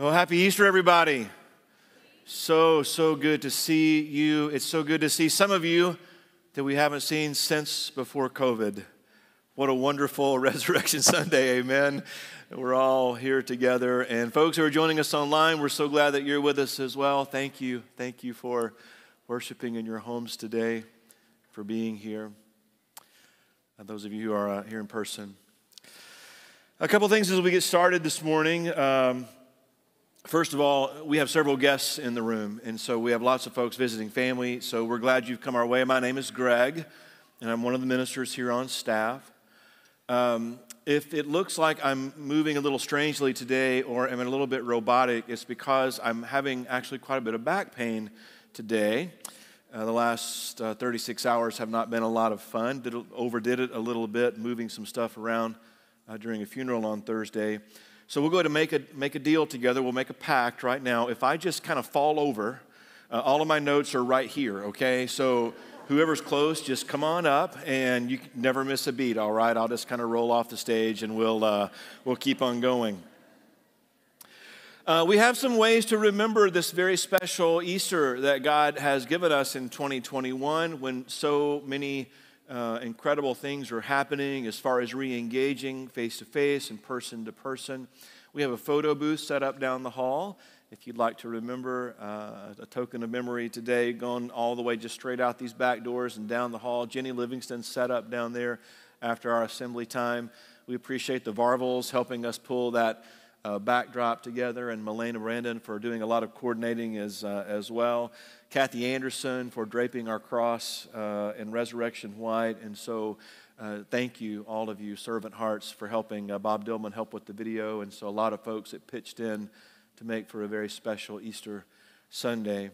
Well, happy Easter, everybody. So, so good to see you. It's so good to see some of you that we haven't seen since before COVID. What a wonderful Resurrection Sunday, amen. We're all here together. And folks who are joining us online, we're so glad that you're with us as well. Thank you. Thank you for worshiping in your homes today, for being here. And those of you who are uh, here in person. A couple things as we get started this morning. Um, First of all, we have several guests in the room, and so we have lots of folks visiting family. So we're glad you've come our way. My name is Greg, and I'm one of the ministers here on staff. Um, if it looks like I'm moving a little strangely today or am a little bit robotic, it's because I'm having actually quite a bit of back pain today. Uh, the last uh, 36 hours have not been a lot of fun. Did, overdid it a little bit, moving some stuff around uh, during a funeral on Thursday. So we'll go to make a, make a deal together. We'll make a pact right now. If I just kind of fall over, uh, all of my notes are right here, okay? So whoever's close, just come on up and you never miss a beat, all right? I'll just kind of roll off the stage and we'll, uh, we'll keep on going. Uh, we have some ways to remember this very special Easter that God has given us in 2021 when so many uh, incredible things are happening as far as re engaging face to face and person to person. We have a photo booth set up down the hall. If you'd like to remember uh, a token of memory today, going all the way just straight out these back doors and down the hall. Jenny Livingston set up down there after our assembly time. We appreciate the Varvels helping us pull that uh, backdrop together, and Melena Brandon for doing a lot of coordinating as, uh, as well. Kathy Anderson for draping our cross uh, in resurrection white. And so, uh, thank you, all of you, servant hearts, for helping uh, Bob Dillman help with the video. And so, a lot of folks that pitched in to make for a very special Easter Sunday. I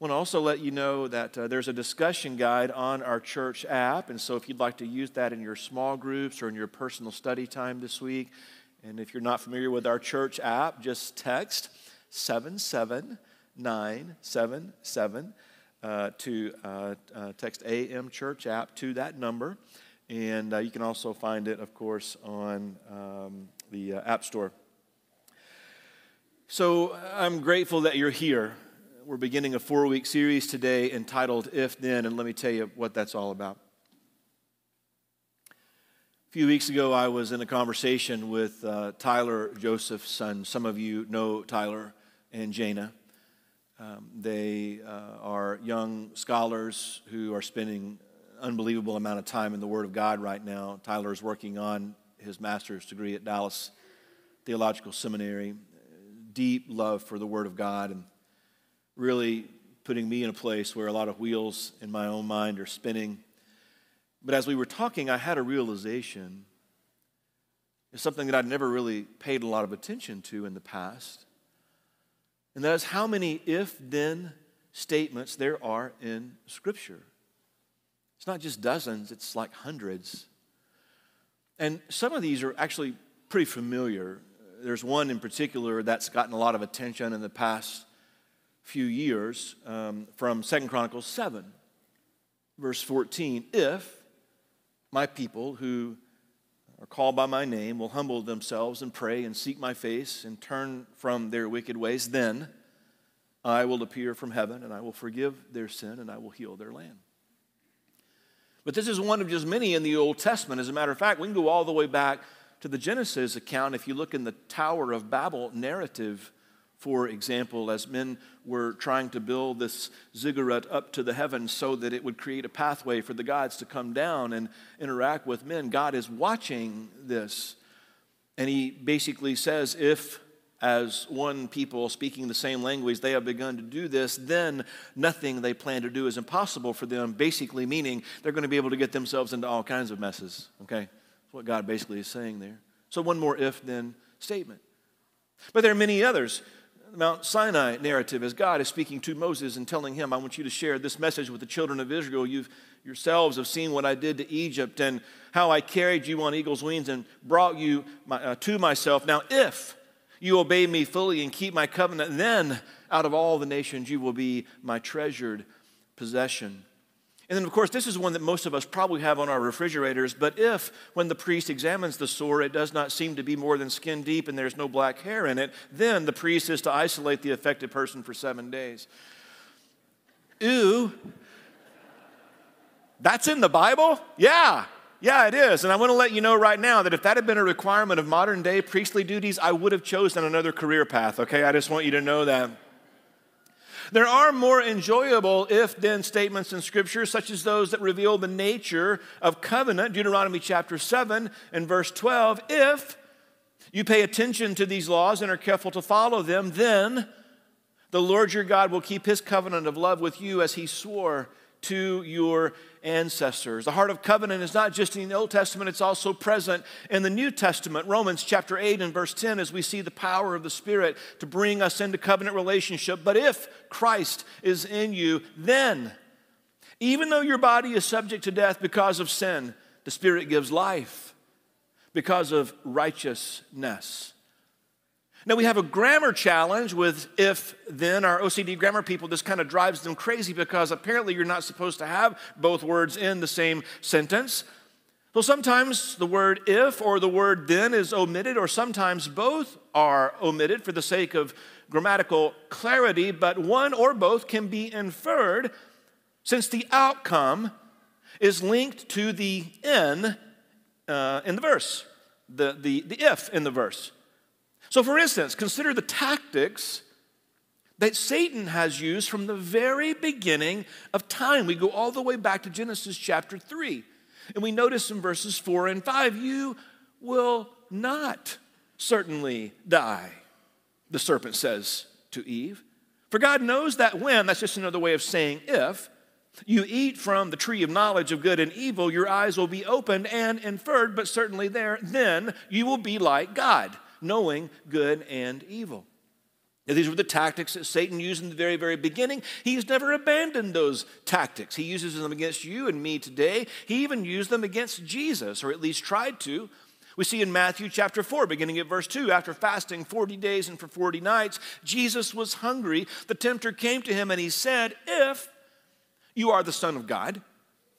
want to also let you know that uh, there's a discussion guide on our church app. And so, if you'd like to use that in your small groups or in your personal study time this week, and if you're not familiar with our church app, just text 77 977 uh, to uh, uh, text AM Church app to that number. And uh, you can also find it, of course, on um, the uh, App Store. So I'm grateful that you're here. We're beginning a four week series today entitled If Then, and let me tell you what that's all about. Few weeks ago, I was in a conversation with uh, Tyler Josephson. Some of you know Tyler and Jana. Um, they uh, are young scholars who are spending unbelievable amount of time in the Word of God right now. Tyler is working on his master's degree at Dallas Theological Seminary. Deep love for the Word of God and really putting me in a place where a lot of wheels in my own mind are spinning. But as we were talking, I had a realization. It's something that I'd never really paid a lot of attention to in the past and that is how many if then statements there are in Scripture. It's not just dozens, it's like hundreds. And some of these are actually pretty familiar. There's one in particular that's gotten a lot of attention in the past few years um, from Second Chronicles 7, verse 14. If my people who are called by my name will humble themselves and pray and seek my face and turn from their wicked ways, then I will appear from heaven and I will forgive their sin and I will heal their land. But this is one of just many in the Old Testament. As a matter of fact, we can go all the way back to the Genesis account. If you look in the Tower of Babel narrative, for example, as men were trying to build this ziggurat up to the heavens so that it would create a pathway for the gods to come down and interact with men. God is watching this. And he basically says, if as one people speaking the same language, they have begun to do this, then nothing they plan to do is impossible for them, basically meaning they're going to be able to get themselves into all kinds of messes. Okay? That's what God basically is saying there. So, one more if then statement. But there are many others. Mount Sinai narrative as God is speaking to Moses and telling him, I want you to share this message with the children of Israel. You yourselves have seen what I did to Egypt and how I carried you on eagle's wings and brought you my, uh, to myself. Now, if you obey me fully and keep my covenant, then out of all the nations you will be my treasured possession. And then, of course, this is one that most of us probably have on our refrigerators. But if, when the priest examines the sore, it does not seem to be more than skin deep and there's no black hair in it, then the priest is to isolate the affected person for seven days. Ooh, that's in the Bible? Yeah, yeah, it is. And I want to let you know right now that if that had been a requirement of modern day priestly duties, I would have chosen another career path, okay? I just want you to know that. There are more enjoyable if then statements in Scripture, such as those that reveal the nature of covenant, Deuteronomy chapter 7 and verse 12. If you pay attention to these laws and are careful to follow them, then the Lord your God will keep his covenant of love with you as he swore to your ancestors. The heart of covenant is not just in the Old Testament, it's also present in the New Testament. Romans chapter 8 and verse 10, as we see the power of the Spirit to bring us into covenant relationship. But if Christ is in you, then, even though your body is subject to death because of sin, the Spirit gives life because of righteousness. Now, we have a grammar challenge with if then. Our OCD grammar people, this kind of drives them crazy because apparently you're not supposed to have both words in the same sentence. So sometimes the word if or the word then is omitted, or sometimes both are omitted for the sake of grammatical clarity, but one or both can be inferred since the outcome is linked to the in uh, in the verse, the, the, the if in the verse. So, for instance, consider the tactics that Satan has used from the very beginning of time. We go all the way back to Genesis chapter 3. And we notice in verses 4 and 5, you will not certainly die, the serpent says to Eve. For God knows that when, that's just another way of saying if, you eat from the tree of knowledge of good and evil, your eyes will be opened and inferred, but certainly there, then you will be like God knowing good and evil. Now, these were the tactics that Satan used in the very, very beginning. He's never abandoned those tactics. He uses them against you and me today. He even used them against Jesus, or at least tried to. We see in Matthew chapter 4, beginning at verse 2, after fasting 40 days and for 40 nights, Jesus was hungry. The tempter came to him and he said, If you are the Son of God,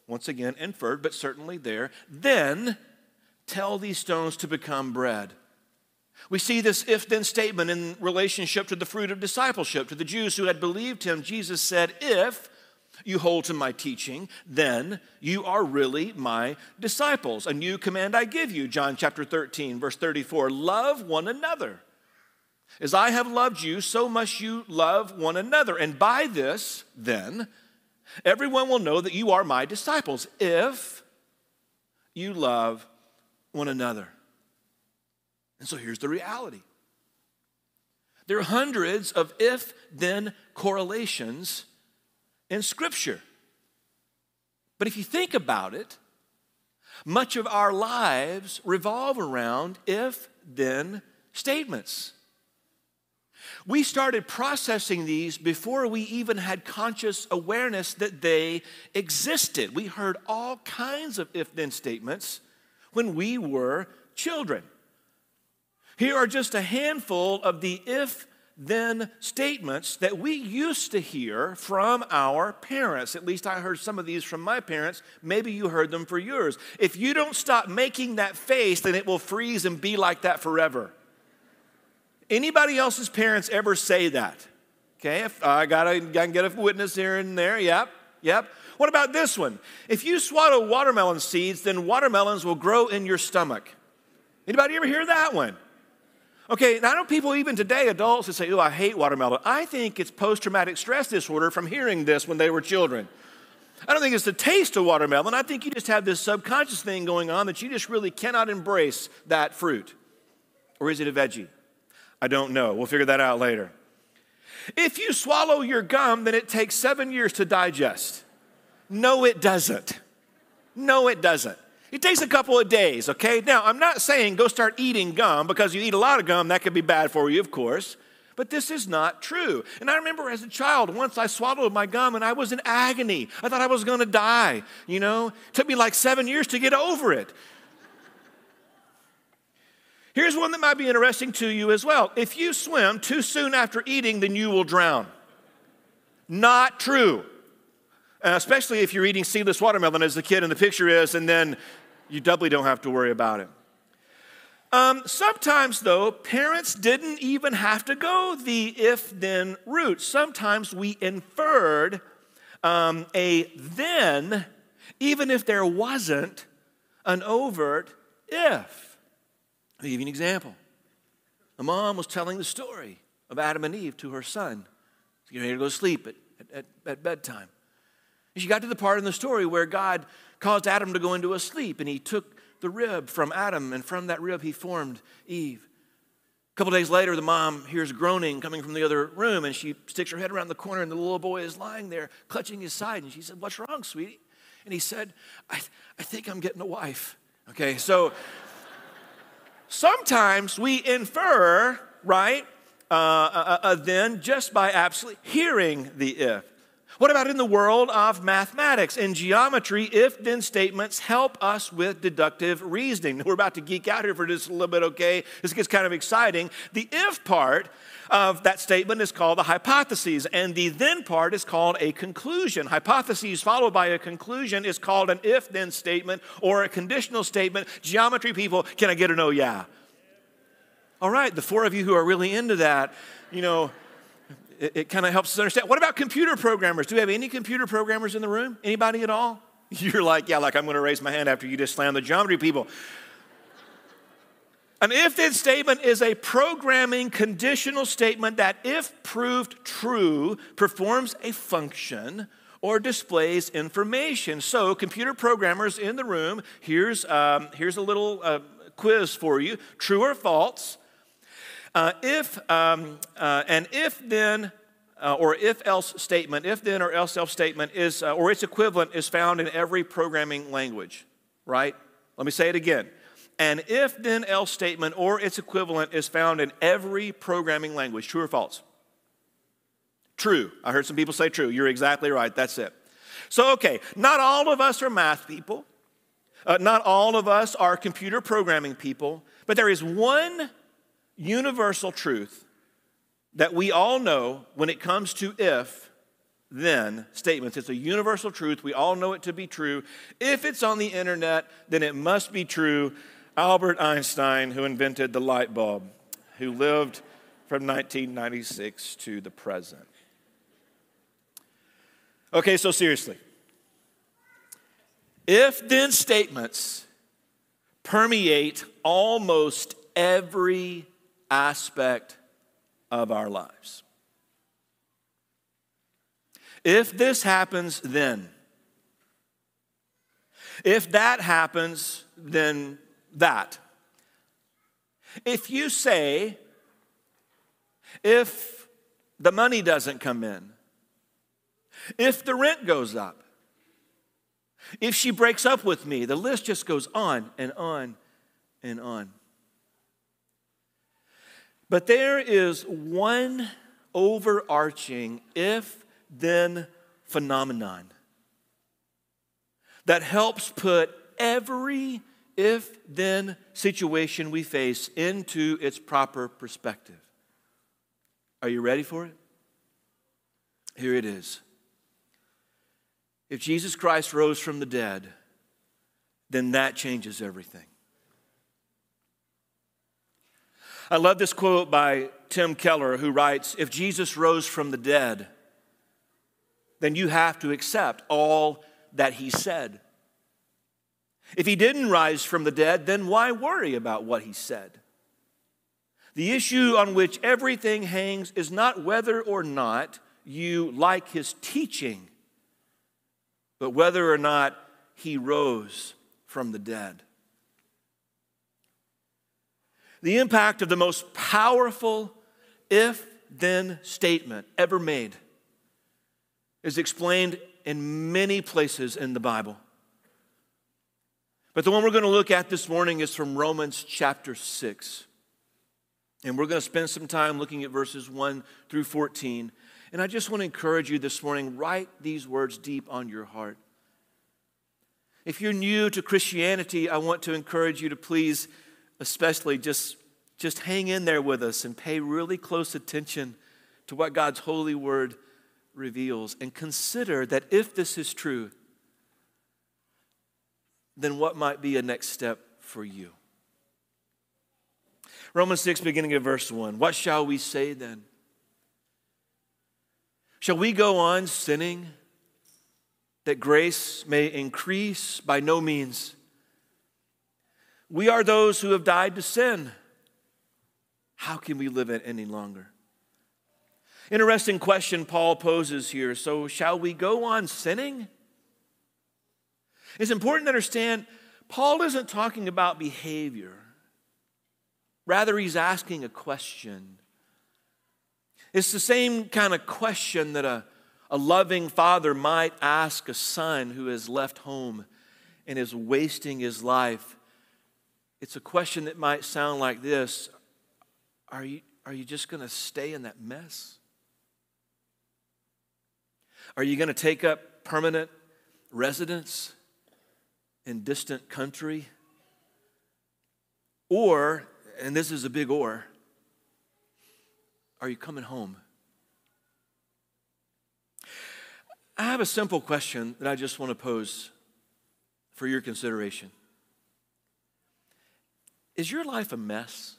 once again inferred, but certainly there, then tell these stones to become bread. We see this if then statement in relationship to the fruit of discipleship. To the Jews who had believed him, Jesus said, If you hold to my teaching, then you are really my disciples. A new command I give you, John chapter 13, verse 34 love one another. As I have loved you, so must you love one another. And by this, then, everyone will know that you are my disciples if you love one another. And so here's the reality there are hundreds of if then correlations in Scripture. But if you think about it, much of our lives revolve around if then statements. We started processing these before we even had conscious awareness that they existed. We heard all kinds of if then statements when we were children. Here are just a handful of the if then statements that we used to hear from our parents. At least I heard some of these from my parents. Maybe you heard them for yours. If you don't stop making that face, then it will freeze and be like that forever. Anybody else's parents ever say that? Okay, if uh, I gotta, gotta get a witness here and there. Yep, yep. What about this one? If you swallow watermelon seeds, then watermelons will grow in your stomach. Anybody ever hear that one? Okay, now I know people even today, adults, that say, oh, I hate watermelon. I think it's post traumatic stress disorder from hearing this when they were children. I don't think it's the taste of watermelon. I think you just have this subconscious thing going on that you just really cannot embrace that fruit. Or is it a veggie? I don't know. We'll figure that out later. If you swallow your gum, then it takes seven years to digest. No, it doesn't. No, it doesn't. It takes a couple of days, okay? Now, I'm not saying go start eating gum because you eat a lot of gum, that could be bad for you, of course. But this is not true. And I remember as a child, once I swallowed my gum and I was in agony. I thought I was to die, you know? It took me like seven years to get over it. Here's one that might be interesting to you as well. If you swim too soon after eating, then you will drown. Not true. Uh, especially if you're eating seedless watermelon, as the kid in the picture is, and then you doubly don't have to worry about it. Um, sometimes, though, parents didn't even have to go the if then route. Sometimes we inferred um, a then, even if there wasn't an overt if. I'll give you an example. A mom was telling the story of Adam and Eve to her son. He's getting ready to go to sleep at, at, at bedtime. And she got to the part in the story where God caused Adam to go into a sleep and he took the rib from Adam and from that rib he formed Eve. A couple days later, the mom hears groaning coming from the other room and she sticks her head around the corner and the little boy is lying there clutching his side. And she said, What's wrong, sweetie? And he said, I, I think I'm getting a wife. Okay, so sometimes we infer, right, uh, uh, uh, then just by absolutely hearing the if. What about in the world of mathematics? and geometry, if then statements help us with deductive reasoning. We're about to geek out here for just a little bit, okay? This gets kind of exciting. The if part of that statement is called the hypothesis, and the then part is called a conclusion. Hypotheses followed by a conclusion is called an if then statement or a conditional statement. Geometry people, can I get an oh yeah? All right, the four of you who are really into that, you know, it, it kind of helps us understand. What about computer programmers? Do we have any computer programmers in the room? Anybody at all? You're like, yeah, like I'm going to raise my hand after you just slam the geometry people. An if then statement is a programming conditional statement that, if proved true, performs a function or displays information. So, computer programmers in the room, here's, um, here's a little uh, quiz for you true or false. Uh, if um, uh, an if then uh, or if else statement, if then or else else statement is, uh, or its equivalent is found in every programming language, right? Let me say it again. An if then else statement or its equivalent is found in every programming language. True or false? True. I heard some people say true. You're exactly right. That's it. So, okay, not all of us are math people. Uh, not all of us are computer programming people, but there is one universal truth that we all know when it comes to if then statements. It's a universal truth. We all know it to be true. If it's on the internet, then it must be true. Albert Einstein, who invented the light bulb, who lived from 1996 to the present. Okay, so seriously. If then statements permeate almost every aspect of our lives. If this happens, then. If that happens, then that. If you say, if the money doesn't come in, if the rent goes up, if she breaks up with me, the list just goes on and on and on. But there is one overarching if then phenomenon that helps put every if then situation we face into its proper perspective. Are you ready for it? Here it is. If Jesus Christ rose from the dead, then that changes everything. I love this quote by Tim Keller, who writes If Jesus rose from the dead, then you have to accept all that he said. If he didn't rise from the dead, then why worry about what he said? The issue on which everything hangs is not whether or not you like his teaching, but whether or not he rose from the dead. The impact of the most powerful if then statement ever made is explained in many places in the Bible. But the one we're going to look at this morning is from Romans chapter 6. And we're going to spend some time looking at verses 1 through 14. And I just want to encourage you this morning write these words deep on your heart. If you're new to Christianity, I want to encourage you to please especially just, just hang in there with us and pay really close attention to what God's holy word reveals and consider that if this is true, then what might be a next step for you? Romans 6, beginning of verse 1. What shall we say then? Shall we go on sinning that grace may increase? By no means. We are those who have died to sin. How can we live it any longer? Interesting question Paul poses here. So, shall we go on sinning? It's important to understand Paul isn't talking about behavior. Rather, he's asking a question. It's the same kind of question that a, a loving father might ask a son who has left home and is wasting his life. It's a question that might sound like this Are you, are you just going to stay in that mess? Are you going to take up permanent residence in distant country? Or, and this is a big or, are you coming home? I have a simple question that I just want to pose for your consideration. Is your life a mess?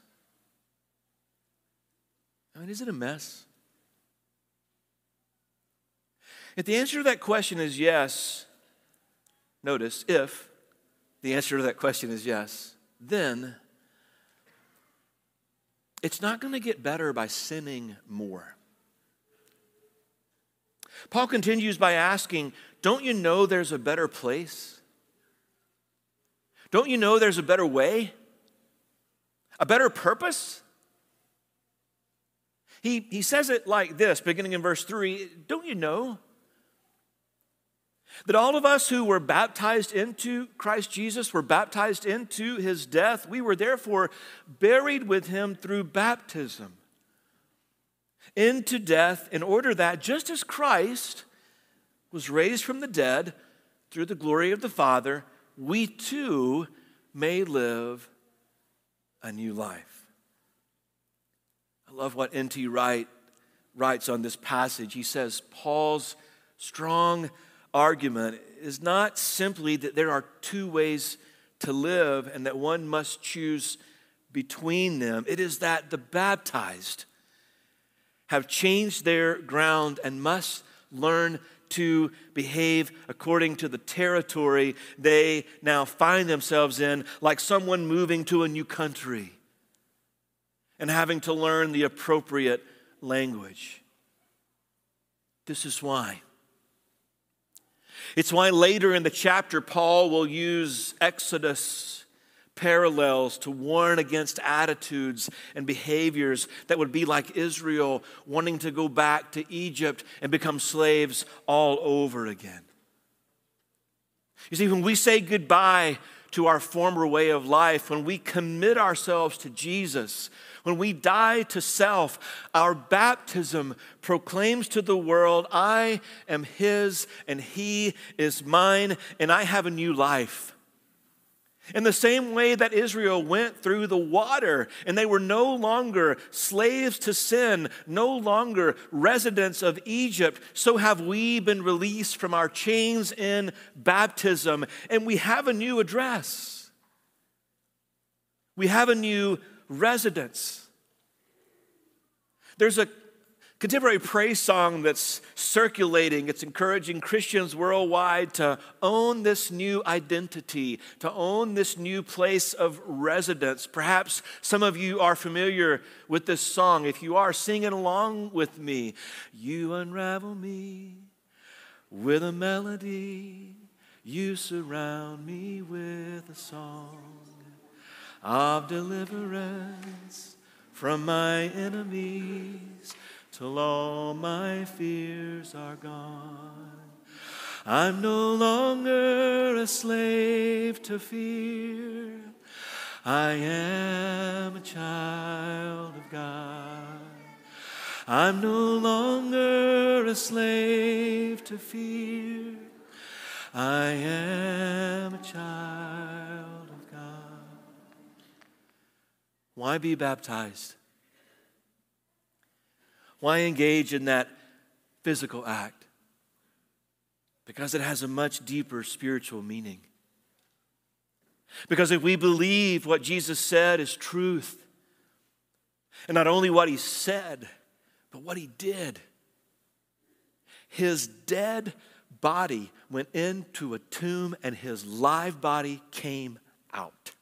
I mean, is it a mess? If the answer to that question is yes, notice, if the answer to that question is yes, then it's not going to get better by sinning more. Paul continues by asking, Don't you know there's a better place? Don't you know there's a better way? A better purpose? He, he says it like this, beginning in verse 3 Don't you know that all of us who were baptized into Christ Jesus were baptized into his death. We were therefore buried with him through baptism into death, in order that just as Christ was raised from the dead through the glory of the Father, we too may live a new life. I love what N.T. Wright writes on this passage. He says, Paul's strong argument is not simply that there are two ways to live and that one must choose between them. It is that the baptized have changed their ground and must learn to behave according to the territory they now find themselves in, like someone moving to a new country and having to learn the appropriate language. This is why it's why later in the chapter, Paul will use Exodus parallels to warn against attitudes and behaviors that would be like Israel wanting to go back to Egypt and become slaves all over again. You see, when we say goodbye to our former way of life, when we commit ourselves to Jesus, when we die to self, our baptism proclaims to the world, I am His and He is mine, and I have a new life. In the same way that Israel went through the water and they were no longer slaves to sin, no longer residents of Egypt, so have we been released from our chains in baptism and we have a new address. We have a new residence. There's a contemporary praise song that's circulating. It's encouraging Christians worldwide to own this new identity, to own this new place of residence. Perhaps some of you are familiar with this song. If you are, sing it along with me. You unravel me with a melody, you surround me with a song of deliverance from my enemies till all my fears are gone. I'm no longer a slave to fear. I am a child of God. I'm no longer a slave to fear. I am a child of God. why be baptized? Why engage in that physical act because it has a much deeper spiritual meaning. Because if we believe what Jesus said is truth, and not only what he said, but what he did, his dead body went into a tomb and his live body came out.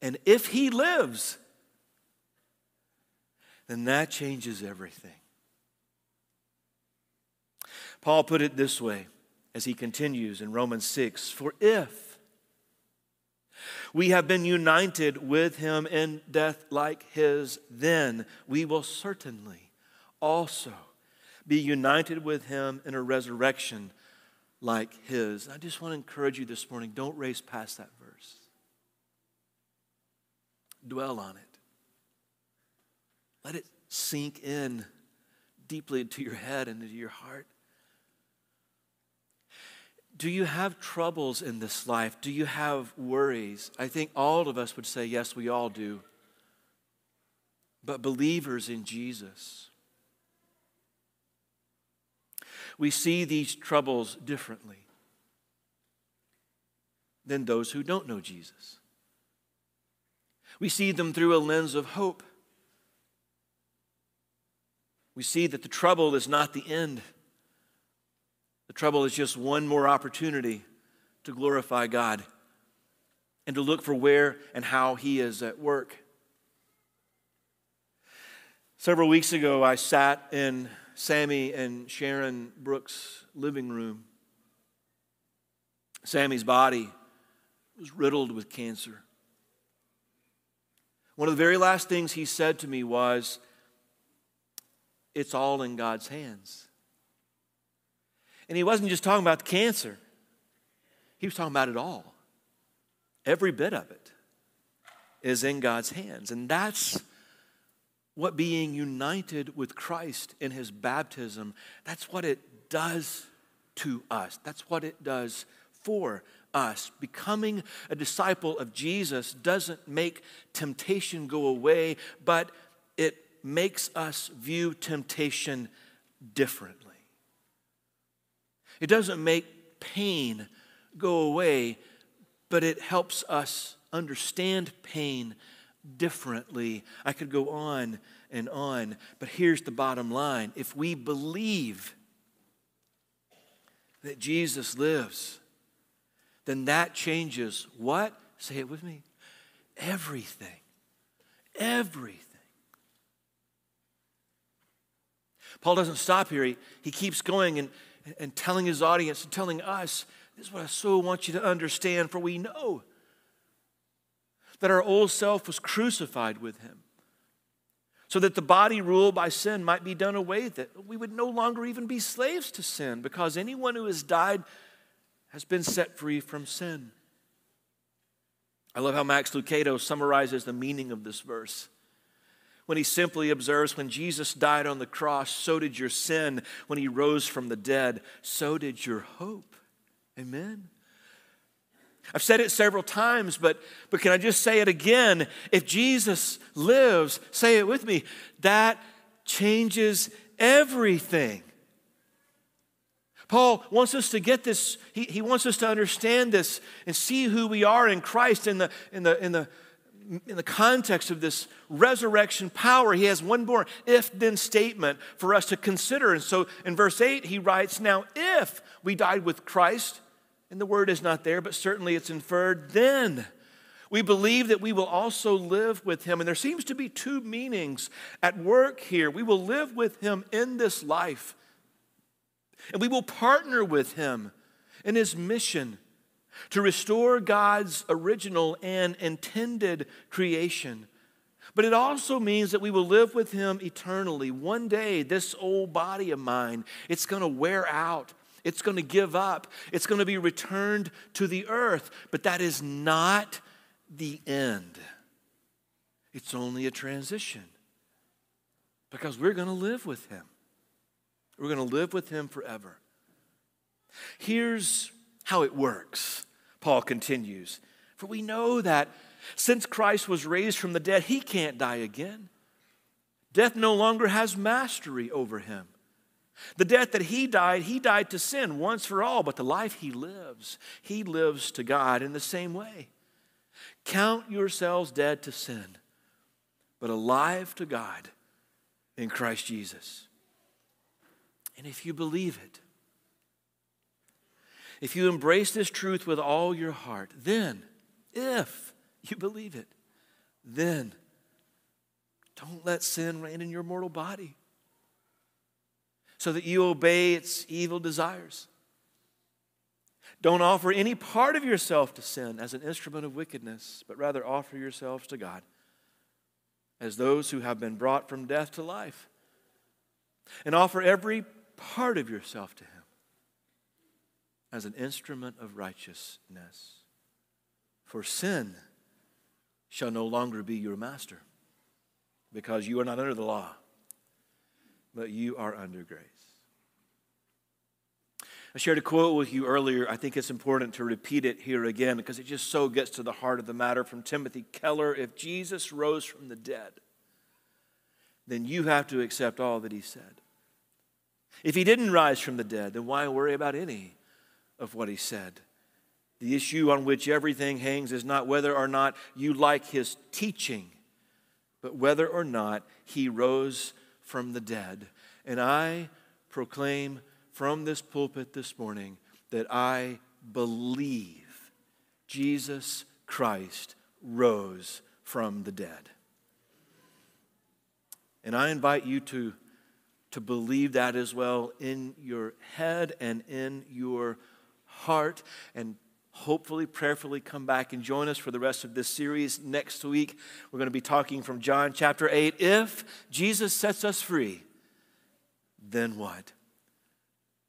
And if he lives, then that changes everything. Paul put it this way as he continues in Romans 6 For if we have been united with him in death like his, then we will certainly also be united with him in a resurrection like his. I just want to encourage you this morning don't race past that verse, dwell on it. Let it sink in deeply into your head and into your heart. Do you have troubles in this life? Do you have worries? I think all of us would say, yes, we all do. But believers in Jesus, we see these troubles differently than those who don't know Jesus. We see them through a lens of hope. We see that the trouble is not the end. The trouble is just one more opportunity to glorify God and to look for where and how He is at work. Several weeks ago, I sat in Sammy and Sharon Brooks' living room. Sammy's body was riddled with cancer. One of the very last things he said to me was, It's all in God's hands. And he wasn't just talking about the cancer, he was talking about it all. Every bit of it is in God's hands. And that's what being united with Christ in his baptism, that's what it does to us. That's what it does for us. Becoming a disciple of Jesus doesn't make temptation go away, but it makes us view temptation differently. It doesn't make pain go away, but it helps us understand pain differently. I could go on and on, but here's the bottom line if we believe that Jesus lives, then that changes what? Say it with me. Everything. Everything. Paul doesn't stop here. He, he keeps going and and telling his audience and telling us, this is what I so want you to understand, for we know that our old self was crucified with him, so that the body ruled by sin might be done away with, that we would no longer even be slaves to sin, because anyone who has died has been set free from sin. I love how Max Lucado summarizes the meaning of this verse when he simply observes, When Jesus died on the cross, so did your sin. When he rose from the dead, so did your hope. Amen. I've said it several times, but, but can I just say it again? If Jesus lives, say it with me, that changes everything. Paul wants us to get this, he, he wants us to understand this and see who we are in Christ in the, in the, in the in the context of this resurrection power, he has one more if then statement for us to consider. And so in verse 8, he writes, Now, if we died with Christ, and the word is not there, but certainly it's inferred, then we believe that we will also live with him. And there seems to be two meanings at work here. We will live with him in this life, and we will partner with him in his mission to restore God's original and intended creation. But it also means that we will live with him eternally. One day, this old body of mine, it's going to wear out. It's going to give up. It's going to be returned to the earth. But that is not the end. It's only a transition. Because we're going to live with him. We're going to live with him forever. Here's how it works Paul continues. For we know that since Christ was raised from the dead, he can't die again. Death no longer has mastery over him. The death that he died, he died to sin once for all, but the life he lives, he lives to God in the same way. Count yourselves dead to sin, but alive to God in Christ Jesus. And if you believe it, if you embrace this truth with all your heart, then, if you believe it, then don't let sin reign in your mortal body so that you obey its evil desires. Don't offer any part of yourself to sin as an instrument of wickedness, but rather offer yourselves to God as those who have been brought from death to life. And offer every part of yourself to Him as an instrument of righteousness. For sin shall no longer be your master, because you are not under the law, but you are under grace. I shared a quote with you earlier. I think it's important to repeat it here again because it just so gets to the heart of the matter from Timothy Keller. If Jesus rose from the dead, then you have to accept all that he said. If he didn't rise from the dead, then why worry about any of what he said? The issue on which everything hangs is not whether or not you like his teaching, but whether or not he rose from the dead. And I proclaim from this pulpit this morning that I believe Jesus Christ rose from the dead. And I invite you to, to believe that as well in your head and in your heart. And hopefully, prayerfully come back and join us for the rest of this series. Next week, we're going to be talking from John chapter 8. If Jesus sets us free, then what?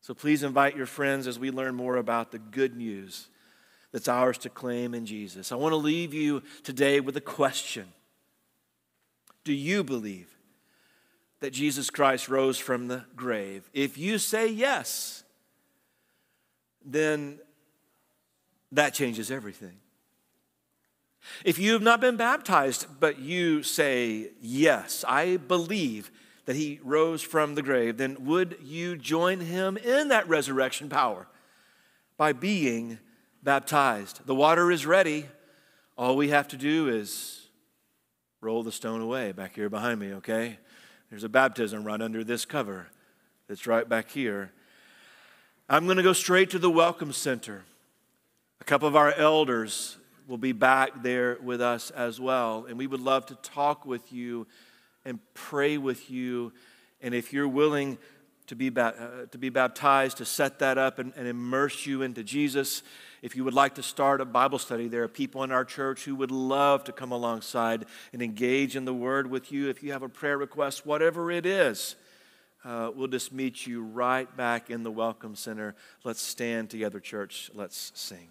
So please invite your friends as we learn more about the good news that's ours to claim in Jesus. I want to leave you today with a question Do you believe that Jesus Christ rose from the grave? If you say yes, then that changes everything. If you have not been baptized, but you say, Yes, I believe that he rose from the grave, then would you join him in that resurrection power by being baptized? The water is ready. All we have to do is roll the stone away back here behind me, okay? There's a baptism right under this cover that's right back here. I'm going to go straight to the Welcome Center. A couple of our elders will be back there with us as well, and we would love to talk with you and pray with you. And if you're willing to be, uh, to be baptized, to set that up and, and immerse you into Jesus, if you would like to start a Bible study, there are people in our church who would love to come alongside and engage in the Word with you. If you have a prayer request, whatever it is, uh, we'll just meet you right back in the Welcome Center. Let's stand together, church. Let's sing.